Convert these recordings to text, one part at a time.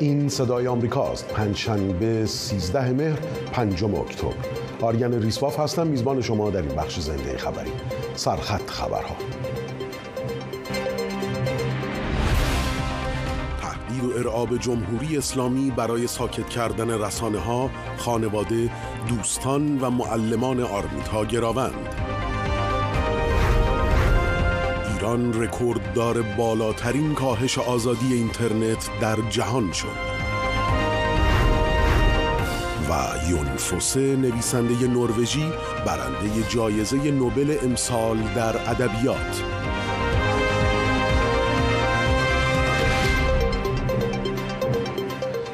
این صدای آمریکاست. پنجشنبه 13 مهر پنجم اکتبر. آریان ریسواف هستم میزبان شما در این بخش زنده خبری. سرخط خبرها. تحلیل و ارعاب جمهوری اسلامی برای ساکت کردن رسانه ها، خانواده، دوستان و معلمان آرمیتا گراوند. ایران رکورددار بالاترین کاهش آزادی اینترنت در جهان شد. و یونفوسه نویسنده نروژی برنده جایزه نوبل امسال در ادبیات.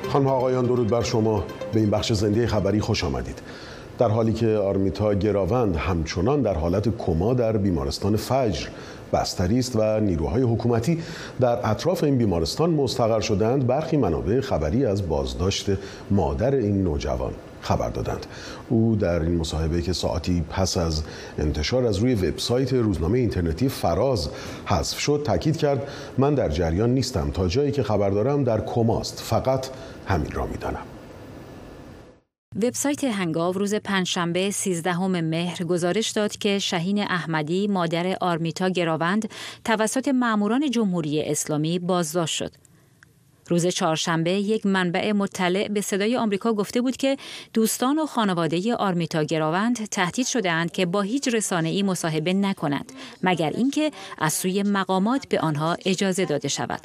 خانم آقایان درود بر شما. به این بخش زنده خبری خوش آمدید. در حالی که آرمیتا گراوند همچنان در حالت کما در بیمارستان فجر بستری است و نیروهای حکومتی در اطراف این بیمارستان مستقر شدند. برخی منابع خبری از بازداشت مادر این نوجوان خبر دادند. او در این مصاحبه که ساعتی پس از انتشار از روی وبسایت روزنامه اینترنتی فراز حذف شد تاکید کرد من در جریان نیستم تا جایی که خبر دارم در کماست فقط همین را می‌دانم. وبسایت هنگاو روز پنجشنبه 13 مهر گزارش داد که شهین احمدی مادر آرمیتا گراوند توسط ماموران جمهوری اسلامی بازداشت شد. روز چهارشنبه یک منبع مطلع به صدای آمریکا گفته بود که دوستان و خانواده آرمیتا گراوند تهدید شدهاند که با هیچ رسانه‌ای مصاحبه نکنند مگر اینکه از سوی مقامات به آنها اجازه داده شود.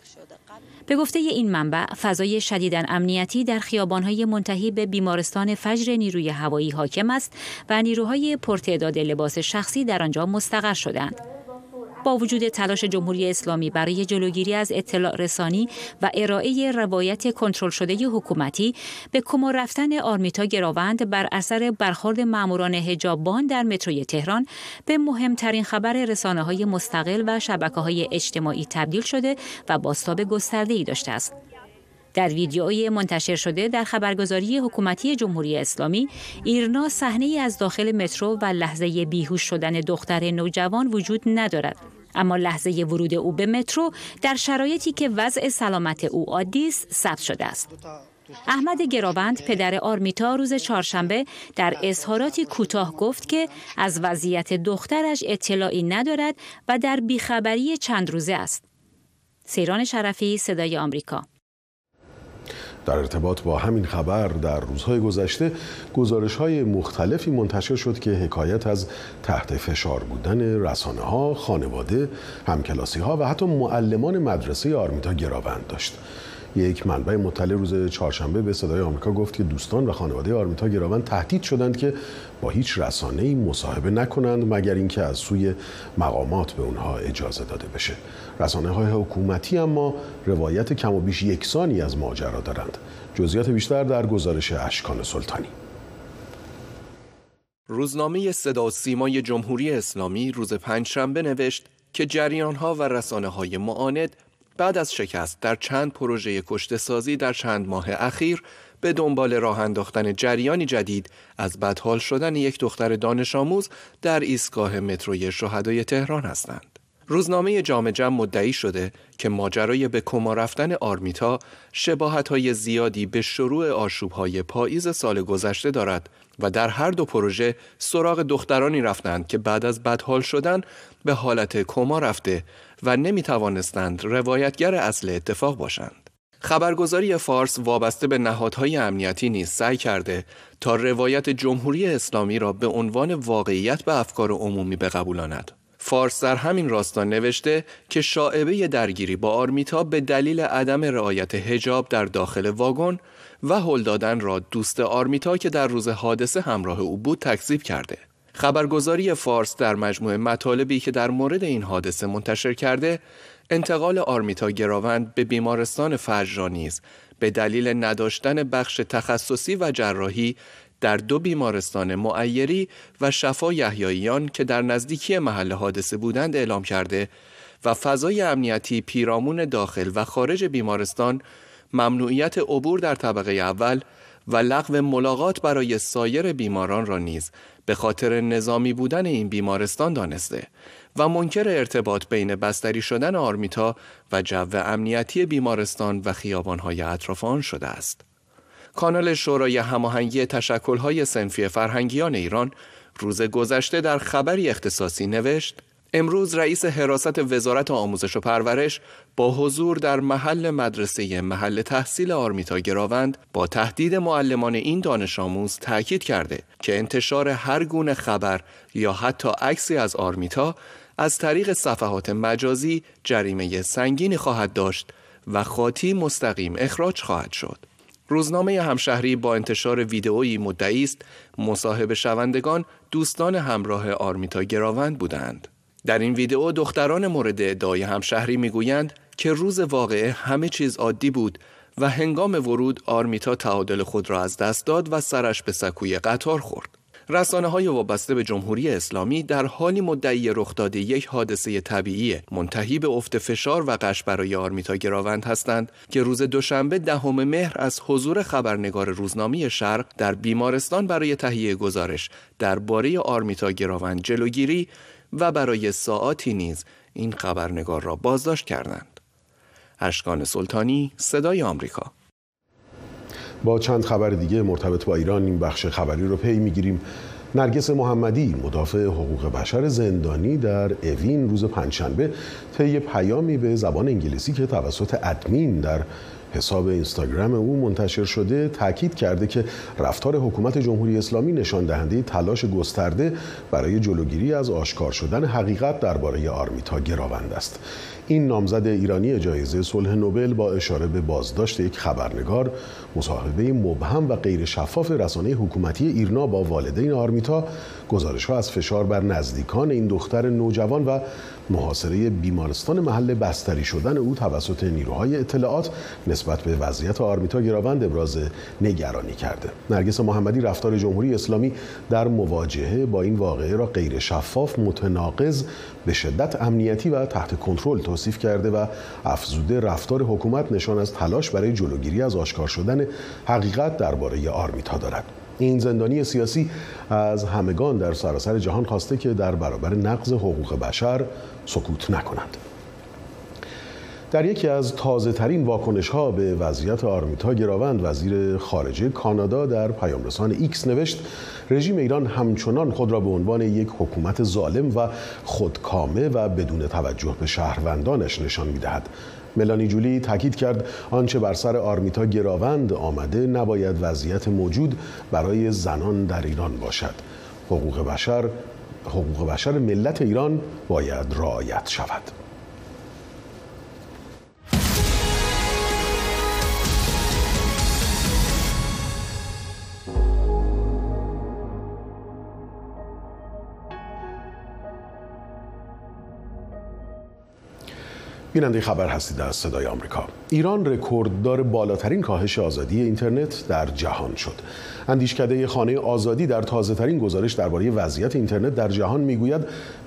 به گفته این منبع فضای شدیدن امنیتی در خیابانهای منتهی به بیمارستان فجر نیروی هوایی حاکم است و نیروهای پرتعداد لباس شخصی در آنجا مستقر شدند. وجود تلاش جمهوری اسلامی برای جلوگیری از اطلاع رسانی و ارائه روایت کنترل شده حکومتی به کما رفتن آرمیتا گراوند بر اثر برخورد ماموران حجابان در متروی تهران به مهمترین خبر رسانه های مستقل و شبکه های اجتماعی تبدیل شده و باستاب گسترده ای داشته است. در ویدیوی منتشر شده در خبرگزاری حکومتی جمهوری اسلامی ایرنا صحنه از داخل مترو و لحظه بیهوش شدن دختر نوجوان وجود ندارد اما لحظه ورود او به مترو در شرایطی که وضع سلامت او عادی است ثبت شده است احمد گراوند پدر آرمیتا روز چهارشنبه در اظهاراتی کوتاه گفت که از وضعیت دخترش اطلاعی ندارد و در بیخبری چند روزه است. سیران شرفی صدای آمریکا در ارتباط با همین خبر در روزهای گذشته گزارش های مختلفی منتشر شد که حکایت از تحت فشار بودن رسانه ها، خانواده، همکلاسی ها و حتی معلمان مدرسه آرمیتا گراوند داشت. یک منبع مطلع روز چهارشنبه به صدای آمریکا گفت که دوستان و خانواده آرمیتا گراوند تهدید شدند که با هیچ رسانه ای مصاحبه نکنند مگر اینکه از سوی مقامات به اونها اجازه داده بشه رسانه های حکومتی اما روایت کم و بیش یکسانی از ماجرا دارند جزئیات بیشتر در گزارش اشکان سلطانی روزنامه صدا سیمای جمهوری اسلامی روز پنجشنبه نوشت که جریان ها و رسانه های معاند بعد از شکست در چند پروژه کشته سازی در چند ماه اخیر به دنبال راه انداختن جریانی جدید از بدحال شدن یک دختر دانش آموز در ایستگاه متروی شهدای تهران هستند. روزنامه جامع جمع مدعی شده که ماجرای به کما رفتن آرمیتا شباهت های زیادی به شروع آشوب های پاییز سال گذشته دارد و در هر دو پروژه سراغ دخترانی رفتند که بعد از بدحال شدن به حالت کما رفته و نمی توانستند روایتگر اصل اتفاق باشند. خبرگزاری فارس وابسته به نهادهای امنیتی نیز سعی کرده تا روایت جمهوری اسلامی را به عنوان واقعیت به افکار عمومی بقبولاند. فارس در همین راستا نوشته که شاعبه درگیری با آرمیتا به دلیل عدم رعایت هجاب در داخل واگن و هل دادن را دوست آرمیتا که در روز حادثه همراه او بود تکذیب کرده. خبرگزاری فارس در مجموعه مطالبی که در مورد این حادثه منتشر کرده انتقال آرمیتا گراوند به بیمارستان فجر را نیز به دلیل نداشتن بخش تخصصی و جراحی در دو بیمارستان معیری و شفا یحیاییان که در نزدیکی محل حادثه بودند اعلام کرده و فضای امنیتی پیرامون داخل و خارج بیمارستان ممنوعیت عبور در طبقه اول و لغو ملاقات برای سایر بیماران را نیز به خاطر نظامی بودن این بیمارستان دانسته و منکر ارتباط بین بستری شدن آرمیتا و جو امنیتی بیمارستان و خیابانهای اطراف آن شده است. کانال شورای هماهنگی تشکل‌های سنفی فرهنگیان ایران روز گذشته در خبری اختصاصی نوشت امروز رئیس حراست وزارت آموزش و پرورش با حضور در محل مدرسه محل تحصیل آرمیتا گراوند با تهدید معلمان این دانش آموز تاکید کرده که انتشار هر گونه خبر یا حتی عکسی از آرمیتا از طریق صفحات مجازی جریمه سنگینی خواهد داشت و خاطی مستقیم اخراج خواهد شد. روزنامه همشهری با انتشار ویدئویی مدعی است مصاحبه شوندگان دوستان همراه آرمیتا گراوند بودند. در این ویدئو دختران مورد ادعای همشهری می‌گویند که روز واقعه همه چیز عادی بود و هنگام ورود آرمیتا تعادل خود را از دست داد و سرش به سکوی قطار خورد. رسانه های وابسته به جمهوری اسلامی در حالی مدعی رخ داده یک حادثه طبیعی منتهی به افت فشار و قش برای آرمیتا گراوند هستند که روز دوشنبه دهم مهر از حضور خبرنگار روزنامه شرق در بیمارستان برای تهیه گزارش درباره آرمیتا گراوند جلوگیری و برای ساعاتی نیز این خبرنگار را بازداشت کردند. اشکان سلطانی صدای آمریکا با چند خبر دیگه مرتبط با ایران این بخش خبری رو پی می‌گیریم. نرگس محمدی مدافع حقوق بشر زندانی در اوین روز پنجشنبه طی پیامی به زبان انگلیسی که توسط ادمین در حساب اینستاگرام او منتشر شده تاکید کرده که رفتار حکومت جمهوری اسلامی نشان دهنده تلاش گسترده برای جلوگیری از آشکار شدن حقیقت درباره آرمیتا گراوند است. این نامزد ایرانی جایزه صلح نوبل با اشاره به بازداشت یک خبرنگار مصاحبه مبهم و غیر شفاف رسانه حکومتی ایرنا با والدین آرمیتا گزارش ها از فشار بر نزدیکان این دختر نوجوان و محاصره بیمارستان محل بستری شدن او توسط نیروهای اطلاعات نسبت به وضعیت آرمیتا گراوند ابراز نگرانی کرده. نرگس محمدی رفتار جمهوری اسلامی در مواجهه با این واقعه را غیر شفاف متناقض به شدت امنیتی و تحت کنترل توصیف کرده و افزوده رفتار حکومت نشان از تلاش برای جلوگیری از آشکار شدن حقیقت درباره آرمیتا دارد. این زندانی سیاسی از همگان در سراسر جهان خواسته که در برابر نقض حقوق بشر سکوت نکنند. در یکی از تازه ترین واکنش ها به وضعیت آرمیتا گراوند وزیر خارجه کانادا در پیام رسان ایکس نوشت رژیم ایران همچنان خود را به عنوان یک حکومت ظالم و خودکامه و بدون توجه به شهروندانش نشان می‌دهد ملانی جولی تاکید کرد آنچه بر سر آرمیتا گراوند آمده نباید وضعیت موجود برای زنان در ایران باشد. حقوق بشر حقوق بشر ملت ایران باید رعایت شود. بیننده خبر هستید از صدای آمریکا. ایران رکورددار بالاترین کاهش آزادی اینترنت در جهان شد. اندیشکده خانه آزادی در تازه ترین گزارش درباره وضعیت اینترنت در جهان می‌گوید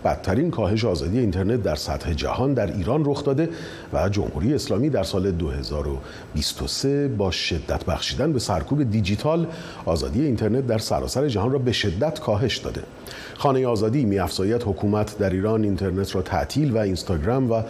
بدترین کاهش آزادی اینترنت در سطح جهان در ایران رخ داده و جمهوری اسلامی در سال 2023 با شدت بخشیدن به سرکوب دیجیتال آزادی اینترنت در سراسر جهان را به شدت کاهش داده. خانه آزادی میافزاید حکومت در ایران اینترنت را تعطیل و اینستاگرام و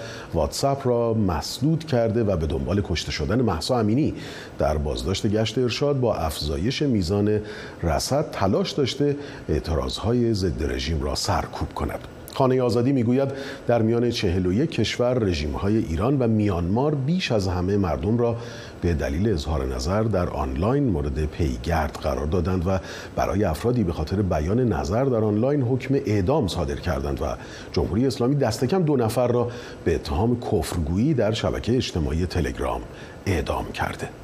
واتساپ را مسدود کرده و به دنبال کشته شدن محسا امینی در بازداشت گشت ارشاد با افزایش میزان رصد تلاش داشته اعتراضهای ضد رژیم را سرکوب کند. خانه آزادی می‌گوید در میان 41 کشور رژیم‌های ایران و میانمار بیش از همه مردم را به دلیل اظهار نظر در آنلاین مورد پیگرد قرار دادند و برای افرادی به خاطر بیان نظر در آنلاین حکم اعدام صادر کردند و جمهوری اسلامی دست کم دو نفر را به اتهام کفرگویی در شبکه اجتماعی تلگرام اعدام کرده.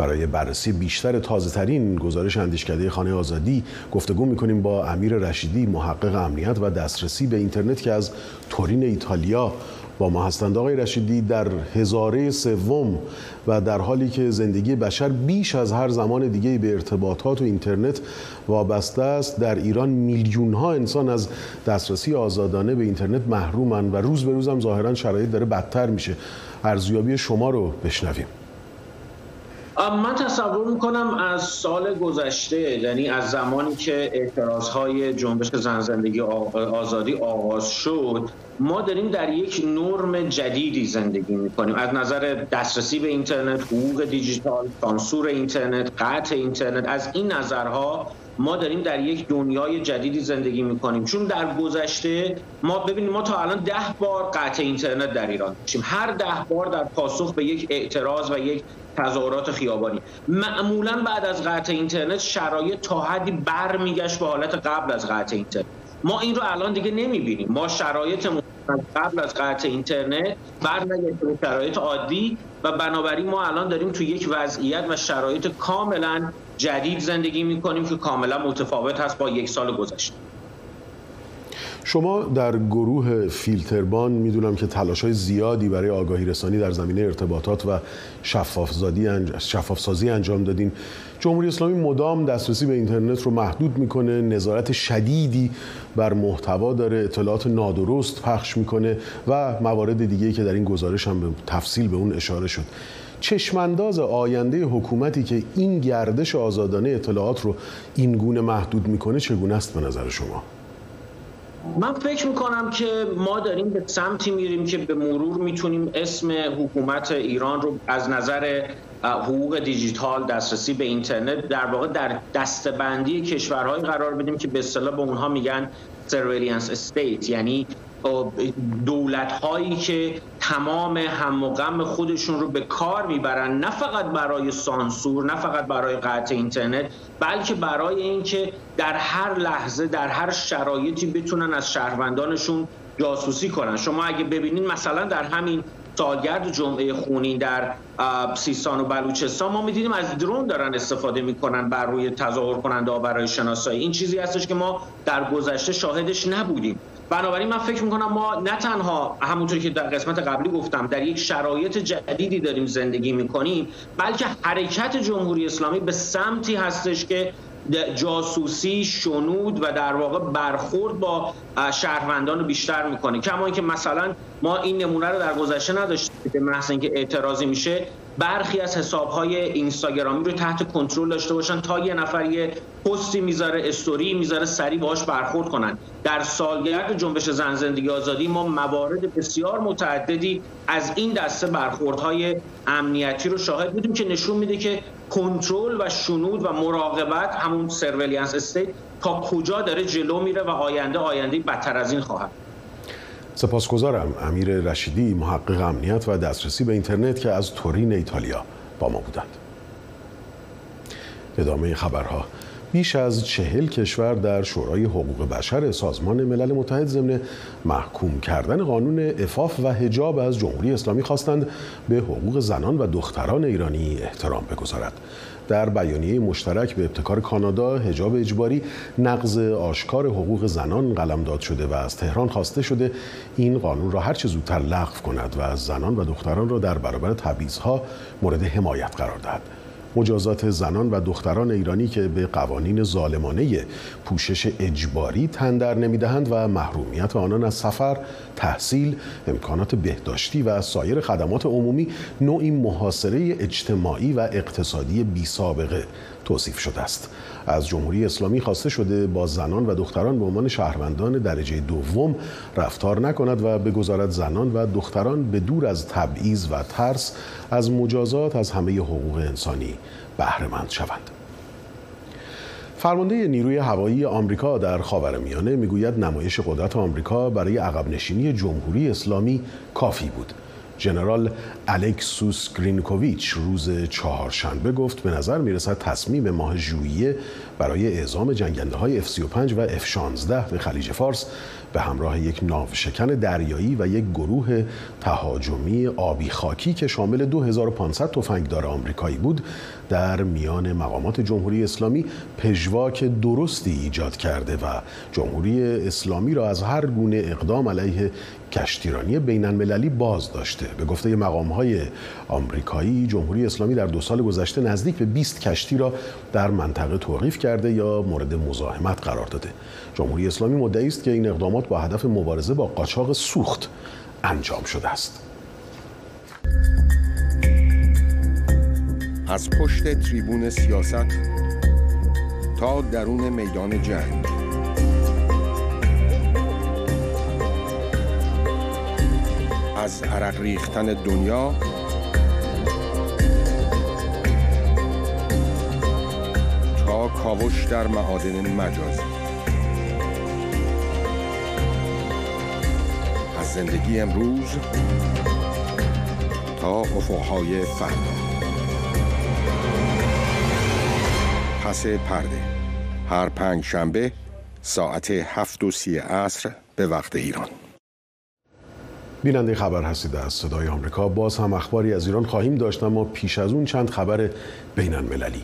برای بررسی بیشتر تازه ترین گزارش اندیشکده خانه آزادی گفتگو می‌کنیم با امیر رشیدی محقق امنیت و دسترسی به اینترنت که از تورین ایتالیا با ما هستند. آقای رشیدی در هزاره سوم و در حالی که زندگی بشر بیش از هر زمان دیگه به ارتباطات و اینترنت وابسته است در ایران میلیون ها انسان از دسترسی آزادانه به اینترنت محرومن و روز به روزم ظاهرا شرایط داره بدتر میشه. ارزیابی شما رو بشنویم. من تصور می‌کنم از سال گذشته یعنی از زمانی که اعتراض های جنبش زن زندگی آزادی آغاز شد ما داریم در یک نرم جدیدی زندگی می‌کنیم. از نظر دسترسی به اینترنت حقوق دیجیتال سانسور اینترنت قطع اینترنت از این نظرها ما داریم در یک دنیای جدیدی زندگی می‌کنیم. چون در گذشته ما ببینیم ما تا الان ده بار قطع اینترنت در ایران داشتیم. هر ده بار در پاسخ به یک اعتراض و یک تظاهرات خیابانی. معمولا بعد از قطع اینترنت شرایط تا حدی برمیگشت به حالت قبل از قطع اینترنت. ما این رو الان دیگه نمی‌بینیم. ما شرایط قبل از قطع اینترنت برمیگشت به شرایط عادی و بنابراین ما الان داریم تو یک وضعیت و شرایط کاملا جدید زندگی می‌کنیم که کاملا متفاوت هست با یک سال گذشته. شما در گروه فیلتربان می‌دونم که تلاش های زیادی برای آگاهی رسانی در زمینه ارتباطات و شفاف سازی انجام دادین جمهوری اسلامی مدام دسترسی به اینترنت رو محدود می‌کنه نظارت شدیدی بر محتوا داره اطلاعات نادرست پخش می‌کنه و موارد دیگه که در این گزارش هم به تفصیل به اون اشاره شد چشمانداز آینده حکومتی که این گردش آزادانه اطلاعات رو این گونه محدود می‌کنه چگونه است به نظر شما؟ من فکر می‌کنم که ما داریم به سمتی میریم که به مرور می‌تونیم اسم حکومت ایران رو از نظر حقوق دیجیتال دسترسی به اینترنت در واقع در دسته‌بندی کشورهایی قرار بدیم که به اصطلاح به اونها میگن surveillance state یعنی دولت هایی که تمام هم و غم خودشون رو به کار می‌برن نه فقط برای سانسور نه فقط برای قطع اینترنت بلکه برای اینکه در هر لحظه در هر شرایطی بتونن از شهروندانشون جاسوسی کنن. شما اگه ببینید مثلا در همین سالگرد جمعه خونین در سیستان و بلوچستان ما می‌دیدیم از درون دارن استفاده می‌کنن بر روی تظاهر کننده برای شناسایی. این چیزی هستش که ما در گذشته شاهدش نبودیم. بنابراین من فکر می‌کنم ما نه تنها همونطور که در قسمت قبلی گفتم در یک شرایط جدیدی داریم زندگی می‌کنیم بلکه حرکت جمهوری اسلامی به سمتی هستش که جاسوسی شنود و در واقع برخورد با شهروندان رو بیشتر می‌کنه. کما اینکه مثلا ما این نمونه رو در گذشته نداشتیم به محض اینکه اعتراضی میشه برخی از حسابهای اینستاگرامی رو تحت کنترل داشته باشن تا یه نفر یه پستی می‌ذاره استوری می‌ذاره سریع باهاش برخورد کنن. در سالگرد جنبش زن زندگی آزادی ما موارد بسیار متعددی از این دسته برخوردهای امنیتی رو شاهد بودیم که نشون میده که کنترل و شنود و مراقبت همون surveillance state تا کجا داره جلو میره و آینده آینده بدتر از این خواهد. سپاسگزارم امیر رشیدی محقق امنیت و دسترسی به اینترنت که از تورین ایتالیا با ما بودند. ادامه خبرها. بیش از چهل کشور در شورای حقوق بشر سازمان ملل متحد ضمن محکوم کردن قانون افاف و هجاب از جمهوری اسلامی خواستند به حقوق زنان و دختران ایرانی احترام بگذارد. در بیانیه مشترک به ابتکار کانادا هجاب اجباری نقض آشکار حقوق زنان قلمداد شده و از تهران خواسته شده این قانون را هرچه زودتر لغو کند و زنان و دختران را در برابر تبعیضها مورد حمایت قرار دهد. مجازات زنان و دختران ایرانی که به قوانین ظالمانه پوشش اجباری تندر نمی‌دهند و محرومیت آنان از سفر، تحصیل، امکانات بهداشتی و سایر خدمات عمومی نوعی محاصره اجتماعی و اقتصادی بی سابقه توصیف شده است. از جمهوری اسلامی خواسته شده با زنان و دختران به عنوان شهروندان درجه دوم رفتار نکند و بگذارد زنان و دختران به دور از تبعیض و ترس از مجازات از همه حقوق انسانی بهرهمند شوند. فرمانده نیروی هوایی آمریکا در خاورمیانه می‌گوید نمایش قدرت آمریکا برای عقب نشینی جمهوری اسلامی کافی بود ژنرال الکسوس گرینکوویچ روز چهارشنبه گفت به نظر می‌رسد تصمیم ماه ژوئیه برای اعزام جنگنده های F-35 و F-16 به خلیج فارس به همراه یک ناوشکن دریایی و یک گروه تهاجمی آبی خاکی که شامل 2500 تفنگدار آمریکایی بود در میان مقامات جمهوری اسلامی پژواک درستی ایجاد کرده و جمهوری اسلامی را از هر گونه اقدام علیه کشتیرانی بین المللی باز داشته. به گفته مقام های آمریکایی جمهوری اسلامی در دو سال گذشته نزدیک به 20 کشتی را در منطقه توقیف کرده یا مورد مزاحمت قرار داده. جمهوری اسلامی مدعی است که این اقدامات با هدف مبارزه با قاچاق سوخت انجام شده است. از پشت تریبون سیاست تا درون میدان جنگ. از عرق ریختن دنیا تا کاوش در معادن مجازی. از زندگی امروز تا افقهای فردا. پس پرده. هر پنج شنبه ساعت هفت و سی عصر به وقت ایران. بیننده خبر هستید از صدای آمریکا. باز هم اخباری از ایران خواهیم داشت اما پیش از اون چند خبر بین المللی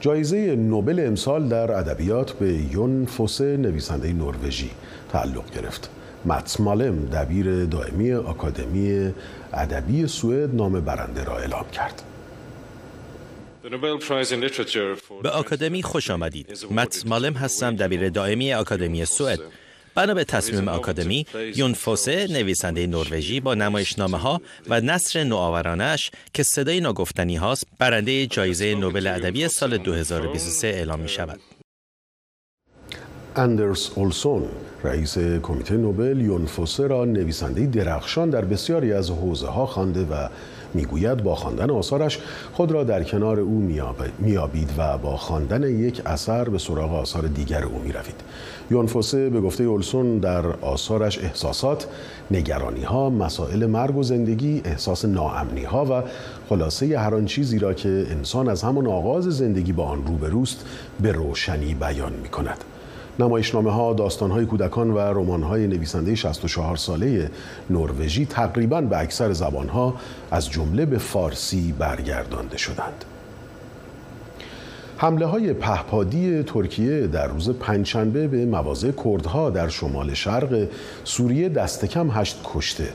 جایزه نوبل امسال در ادبیات به یون فوسه نویسنده نروژی تعلق گرفت. متس مالم دبیر دائمی آکادمی ادبی سوئد نام برنده را اعلام کرد. به آکادمی خوش آمدید. متس مالم هستم دبیر دائمی آکادمی سوئد. بنا به تصمیم آکادمی، یون فوسه نویسنده نروژی با نمایشنامه ها و نصر نوآورانش که صدای ناگفتنی هاست برنده جایزه نوبل ادبی سال 2023 اعلام می شود. اندرس اولسون رئیس کمیته نوبل یون فوسه را نویسنده درخشان در بسیاری از حوزه ها خوانده و می‌گوید با خواندن آثارش خود را در کنار او میابید و با خواندن یک اثر به سراغ آثار دیگر او می‌روید یونفوسه به گفته اولسون در آثارش احساسات، نگرانی ها، مسائل مرگ و زندگی، احساس ناامنی ها و خلاصه هر آن چیزی را که انسان از همان آغاز زندگی با آن روبروست به روشنی بیان می کند. نمایشنامه ها، داستان های کودکان و رمان های نویسنده 64 ساله نروژی تقریبا به اکثر زبان ها از جمله به فارسی برگردانده شدند. حمله های پهپادی ترکیه در روز پنجشنبه به مواضع کردها در شمال شرق سوریه دست کم هشت کشته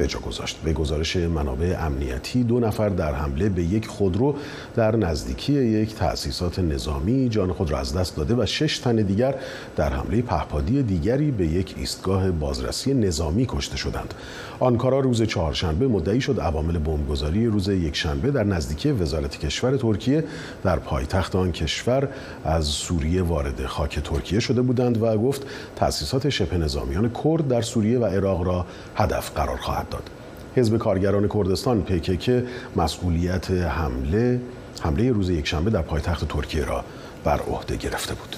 به جا گذاشت. به گزارش منابع امنیتی دو نفر در حمله به یک خودرو در نزدیکی یک تأسیسات نظامی جان خود را از دست داده و شش تن دیگر در حمله پهپادی دیگری به یک ایستگاه بازرسی نظامی کشته شدند. آنکارا روز چهارشنبه مدعی شد عوامل بمبگذاری روز یکشنبه در نزدیکی وزارت کشور ترکیه در پایتخت آن کشور از سوریه وارد خاک ترکیه شده بودند و گفت تأسیسات شبه نظامیان کرد در سوریه و عراق را هدف قرار خواهد داد. حزب کارگران کردستان پیکک مسئولیت حمله حمله روز یکشنبه در پایتخت ترکیه را بر عهده گرفته بود.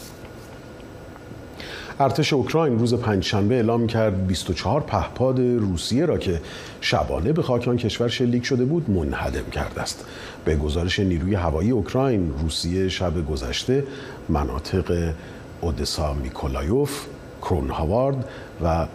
ارتش اوکراین روز پنجشنبه اعلام کرد 24 پهپاد روسیه را که شبانه به خاک آن کشور شلیک شده بود منهدم کرده است. به گزارش نیروی هوایی اوکراین روسیه شب گذشته مناطق اودسا میکولایوف کرون هاوارد و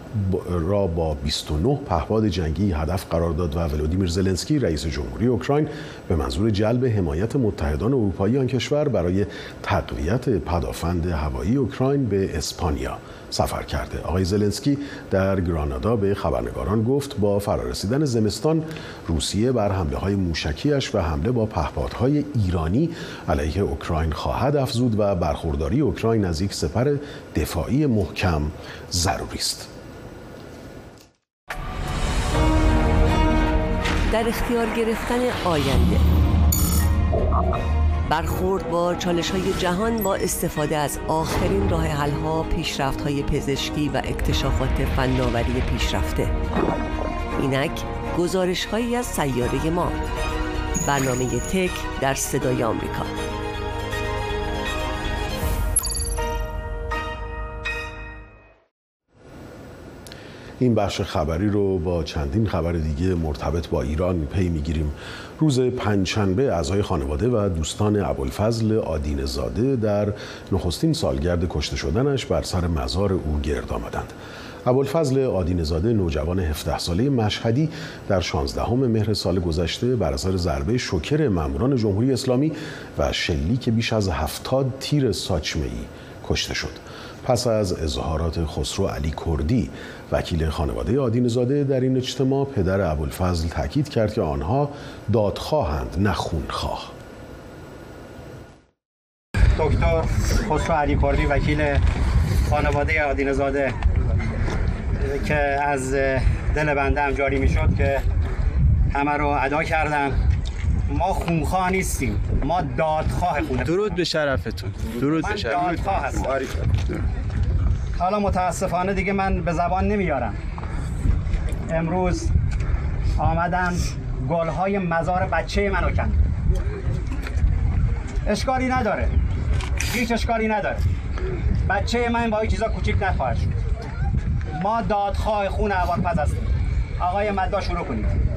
را با 29 پهپاد جنگی هدف قرار داد و ولودیمیر زلنسکی رئیس جمهوری اوکراین به منظور جلب حمایت متحدان اروپایی آن کشور برای تقویت پدافند هوایی اوکراین به اسپانیا سفر کرده. آقای زلنسکی در گرانادا به خبرنگاران گفت با فرارسیدن زمستان روسیه بر حمله های موشکیش و حمله با پهپادهای ایرانی علیه اوکراین خواهد افزود و برخورداری اوکراین از یک سپر دفاعی محکم ضروری است. در اختیار گرفتن آینده. برخورد با چالش های جهان با استفاده از آخرین راه حل ها پیشرفت های پزشکی و اکتشافات فناوری پیشرفته. اینک گزارش هایی از سیاره ما. برنامه تک در صدای آمریکا. این بخش خبری رو با چندین خبر دیگه مرتبط با ایران پی می‌گیریم. روز پنجشنبه اعضای خانواده و دوستان ابوالفضل آدین زاده در نخستین سالگرد کشته شدنش بر سر مزار او گرد آمدند. ابوالفضل آدین زاده نوجوان 17 ساله مشهدی در 16 مهر سال گذشته بر اثر ضربه شوکر ماموران جمهوری اسلامی و شلیک بیش از هفتاد تیر ساچمه ای کشته شد. پس از اظهارات خسرو علی کردی وکیل خانواده آدین زاده در این اجتماع پدر ابوالفضل تاکید کرد که آنها دادخواهند نه خونخواه. دکتر خسرو علی کردی وکیل خانواده آدین زاده که از دل بنده هم جاری می شد که همه رو ادا کردم. ما خونخواه نیستیم. ما دادخواه خونه. درود به شرفتون. درود به شرفتون. حالا متاسفانه دیگه من به زبان نمیارم. امروز آمدم گلهای مزار بچه منو کن اشکالی نداره. هیچ اشکالی نداره. بچه من با این چیزا کوچیک نخواهد شد. ما دادخواه خون پس هستیم. آقای مدا شروع کنید.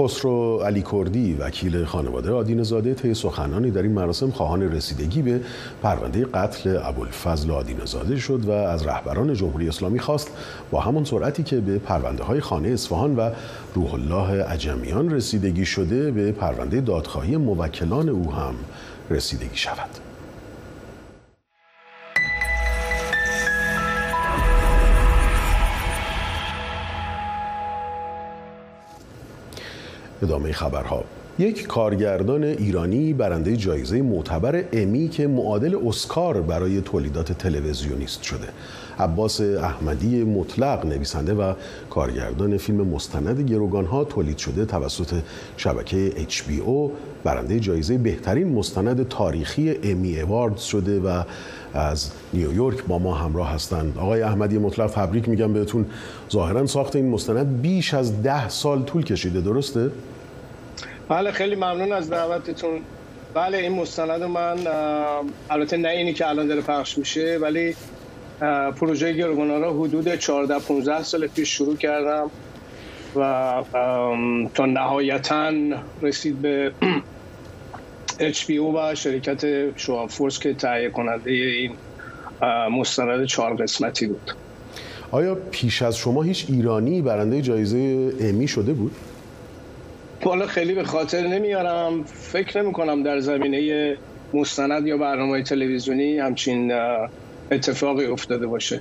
خسرو علی کردی وکیل خانواده آدین زاده طی سخنانی در این مراسم خواهان رسیدگی به پرونده قتل ابوالفضل آدین زاده شد و از رهبران جمهوری اسلامی خواست با همان سرعتی که به پرونده های خانه اصفهان و روح الله عجمیان رسیدگی شده به پرونده دادخواهی موکلان او هم رسیدگی شود. ادامه خبرها. یک کارگردان ایرانی برنده جایزه معتبر امی که معادل اسکار برای تولیدات تلویزیونیست شده. عباس احمدی مطلق نویسنده و کارگردان فیلم مستند گروگان ها تولید شده توسط شبکه HBO برنده جایزه بهترین مستند تاریخی امی اواردز شده و از نیویورک با ما همراه هستند. آقای احمدی مطلق تبریک میگم بهتون. ظاهرا ساخت این مستند بیش از ده سال طول کشیده درسته؟ بله خیلی ممنون از دعوتتون بله این مستند من البته نه اینی که الان داره پخش میشه ولی پروژه گروگانا را حدود 14 15 سال پیش شروع کردم و تا نهایتا رسید به HBO و شرکت شواب فورس که تهیه کننده این مستند چهار قسمتی بود آیا پیش از شما هیچ ایرانی برنده جایزه امی شده بود؟ حالا خیلی به خاطر نمیارم. فکر نمی کنم در زمینه مستند یا برنامه تلویزیونی همچین اتفاقی افتاده باشه.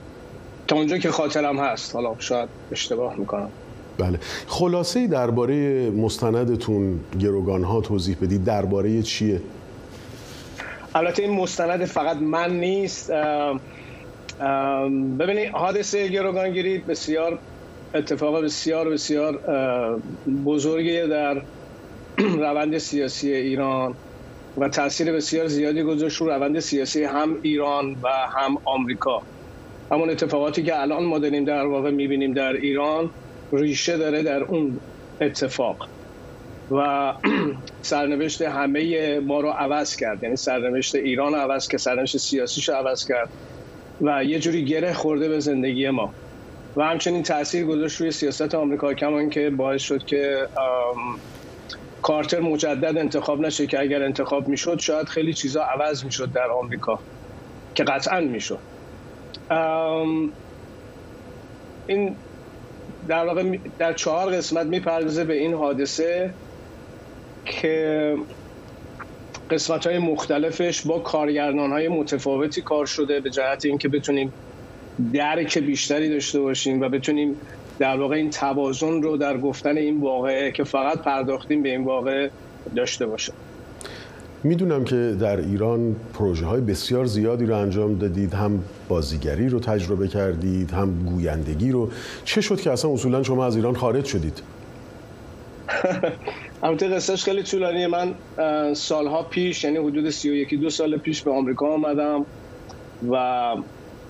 تا اونجا که خاطرم هست. حالا شاید اشتباه می‌کنم. بله. خلاصه درباره مستندتون گروگان ها توضیح بدید. درباره چیه؟ البته این مستند فقط من نیست. ببینید حادثه گروگانگیری بسیار اتفاق بسیار بسیار بزرگی در روند سیاسی ایران و تاثیر بسیار زیادی گذاشت رو روند سیاسی هم ایران و هم آمریکا. همون اتفاقاتی که الان ما داریم در واقع می‌بینیم در ایران ریشه داره در اون اتفاق. و سرنوشت همه ما رو عوض کرد. یعنی سرنوشت ایران عوض کرد سرنوشت سیاسیش عوض کرد و یه جوری گره خورده به زندگی ما. و همچنین تاثیر گذاشت روی سیاست آمریکا کما که باعث شد که کارتر مجدد انتخاب نشه که اگر انتخاب می‌شد شاید خیلی چیزا عوض می‌شد در آمریکا که قطعا می‌شد. این در واقع در چهار قسمت می‌پردازه به این حادثه که قسمت های مختلفش با کارگردان های متفاوتی کار شده به جهت اینکه بتونیم درک بیشتری داشته باشیم و بتونیم در واقع این توازن رو در گفتن این واقعه که فقط پرداختیم به این واقع داشته باشه می‌دونم که در ایران پروژه های بسیار زیادی رو انجام دادید هم بازیگری رو تجربه کردید هم گویندگی رو. چه شد که اصلا اصولا شما از ایران خارج شدید؟ البته قصهش خیلی طولانیه. من سالها پیش یعنی حدود سی و یکی دو سال پیش به آمریکا آمدم و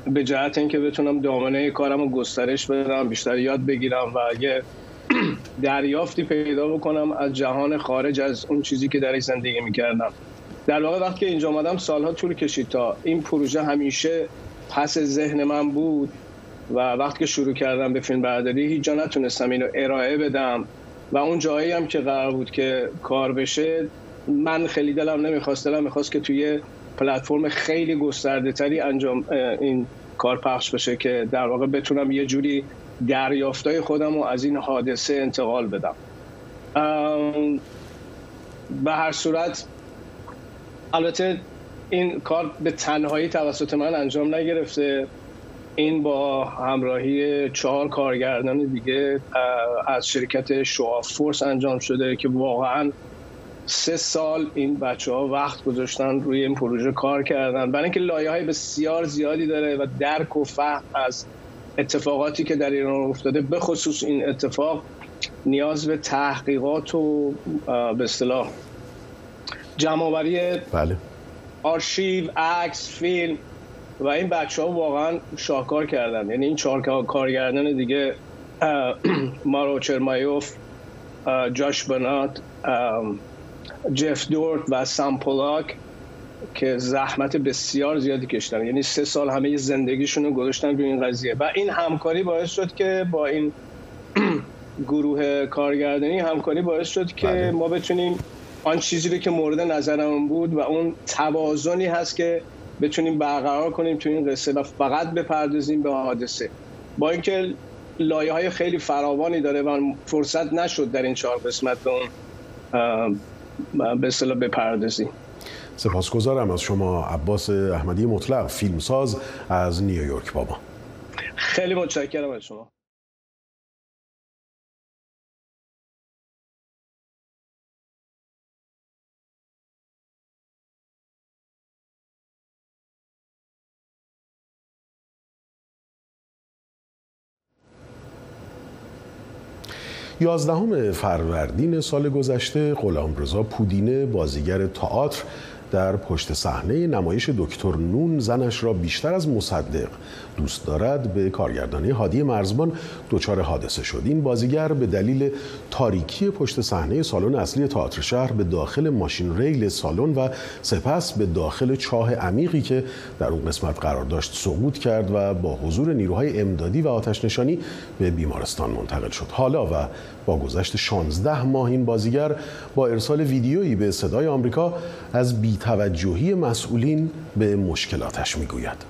به جهت اینکه بتونم دامنه کارم رو گسترش بدم بیشتر یاد بگیرم و یه دریافتی پیدا بکنم از جهان خارج از اون چیزی که در زندگی می‌کردم. در واقع وقتی اینجا آمدم سالها طول کشید تا این پروژه همیشه پس ذهن من بود و وقتی که شروع کردم به فیلم برداری هیچ جا نتونستم اینو ارائه بدم و اون جایی هم که قرار بود که کار بشه من خیلی دلم نمی‌خواست دلم می‌خواست که توی پلتفرم خیلی گسترده تری انجام این کار پخش بشه که در واقع بتونم یه جوری دریافتای خودم رو از این حادثه انتقال بدم. به هر صورت البته این کار به تنهایی توسط من انجام نگرفته. این با همراهی چهار کارگردان دیگه از شرکت شوا فورس انجام شده که واقعا سه سال این بچه ها وقت گذاشتن روی این پروژه کار کردن برای اینکه لایه های بسیار زیادی داره و درک و فهم از اتفاقاتی که در ایران افتاده به خصوص این اتفاق نیاز به تحقیقات و به اصطلاح جمعآوری بله. آرشیو عکس فیلم و این بچه ها واقعا شاهکار کردن یعنی این چهار کارگردان دیگه مارو چرمایوف جاش بنات جف دورت و سام پولاک که زحمت بسیار زیادی کشتن یعنی سه سال همه زندگیشون رو گذاشتن روی این قضیه. و این همکاری باعث شد که با این گروه کارگردانی همکاری باعث شد که بله. ما بتونیم آن چیزی رو که مورد نظرمون بود و اون توازنی هست که بتونیم برقرار کنیم تو این قصه و فقط بپردازیم به حادثه. با اینکه لایه های خیلی فراوانی داره و فرصت نشد در این چهار قسمت به اون به اصطلاح بپردازیم سپاسگزارم از شما عباس احمدی مطلق فیلمساز از نیویورک بابا. خیلی متشکرم از شما. یازدهم فروردین سال گذشته غلامرضا پودینه بازیگر تئاتر در پشت صحنه نمایش دکتر نون زنش را بیشتر از مصدق دوست دارد به کارگردانی هادی مرزبان دچار حادثه شد. این بازیگر به دلیل تاریکی پشت صحنه سالن اصلی تئاتر شهر به داخل ماشین ریل سالن و سپس به داخل چاه عمیقی که در اون قسمت قرار داشت سقوط کرد و با حضور نیروهای امدادی و آتش نشانی به بیمارستان منتقل شد. حالا و با گذشت 16 ماه این بازیگر با ارسال ویدیویی به صدای آمریکا از بیتوجهی مسئولین به مشکلاتش می‌گوید.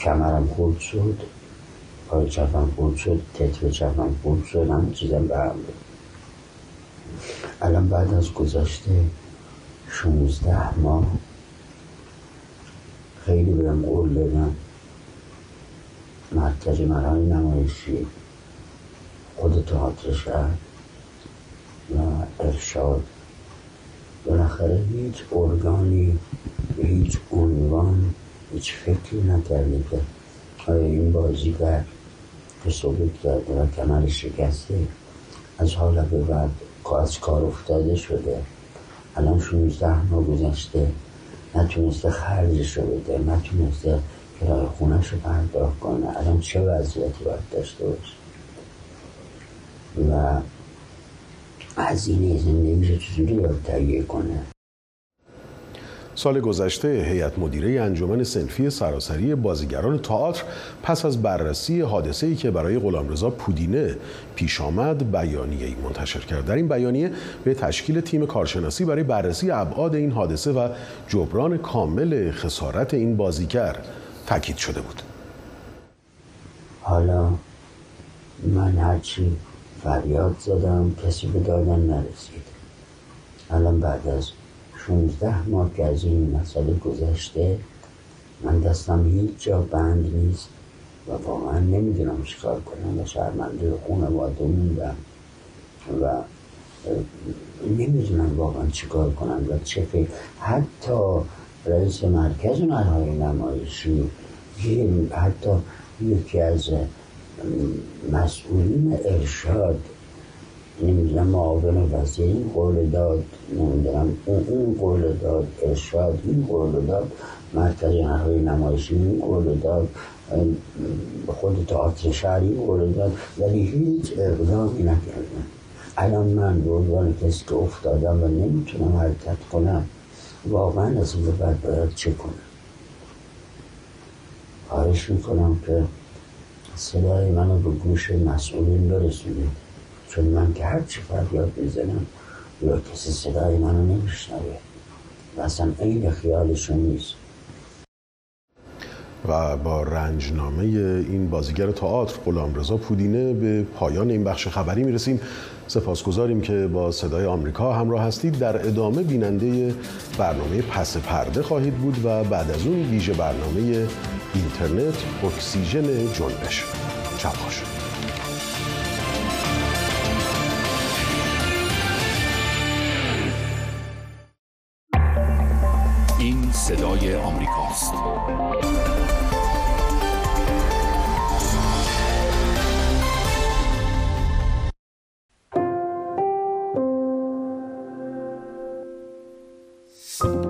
کمرم خورد شد پای چپم خورد شد تتر چپم خورد شد همه چیزم به هم الان بعد از گذشته 16 ماه خیلی بهم قول دادم مرکز مرای نمایشی خود تئاتر شهر و ارشاد. بالاخره هیچ ارگانی هیچ عنوان هیچ فکری نکرده که آیا این بازیگر که ثبوت کرده و کمر شکسته از حالا به بعد از کار افتاده شده. الان 16 ماه گذشته. نتونسته خرجش رو بده نتونسته کرای خونش رو پرداخت کنه. الان چه وضعیتی باید داشته باشه؟ و هزینه زندگی رو چجوری باید تهیه کنه. سال گذشته هیئت مدیره انجمن سنفی سراسری بازیگران تئاتر پس از بررسی حادثه‌ای که برای غلامرضا پودینه پیش آمد بیانیه‌ای منتشر کرد. در این بیانیه به تشکیل تیم کارشناسی برای بررسی ابعاد این حادثه و جبران کامل خسارت این بازیگر تاکید شده بود. حالا من هرچی فریاد زدم کسی به دادن نرسید. الان بعد از 16 ماه که از این مسئله گذشته من دستم هیچ جا بند نیست و واقعا نمی‌دونم چیکار کنم و شرمنده خانواده موندم و نمی‌دونم واقعا چیکار کنم و چه فکر. حتی رئیس مرکز نهای نمایشی حتی یکی از مسئولین ارشاد. نمی‌دونم معاون وزیر این قول داد نمی‌دونم اون قول داد ارشاد این قول داد مرکز نهایی نمایشی این قول داد خود تئاتر شهری قول داد ولی هیچ اقدامی نکردن. الان من به عنوان کسی که افتادم و نمی‌تونم حرکت کنم واقعا از این بعد باید چه کنم؟ خواهش می‌کنم که صدای منو به گوش مسئولین برسونید. چون من که هر چی فریاد می‌زنم یا کسی صدای منو نمیشنوه. و اصلا این خیالشون نیست. و با رنجنامه این بازیگر تئاتر غلامرضا پودینه به پایان این بخش خبری می‌رسیم. سپاسگزاریم که با صدای آمریکا همراه هستید. در ادامه بیننده برنامه پس پرده خواهید بود و بعد از اون ویژه برنامه اینترنت اکسیژن جنبش. شب خوش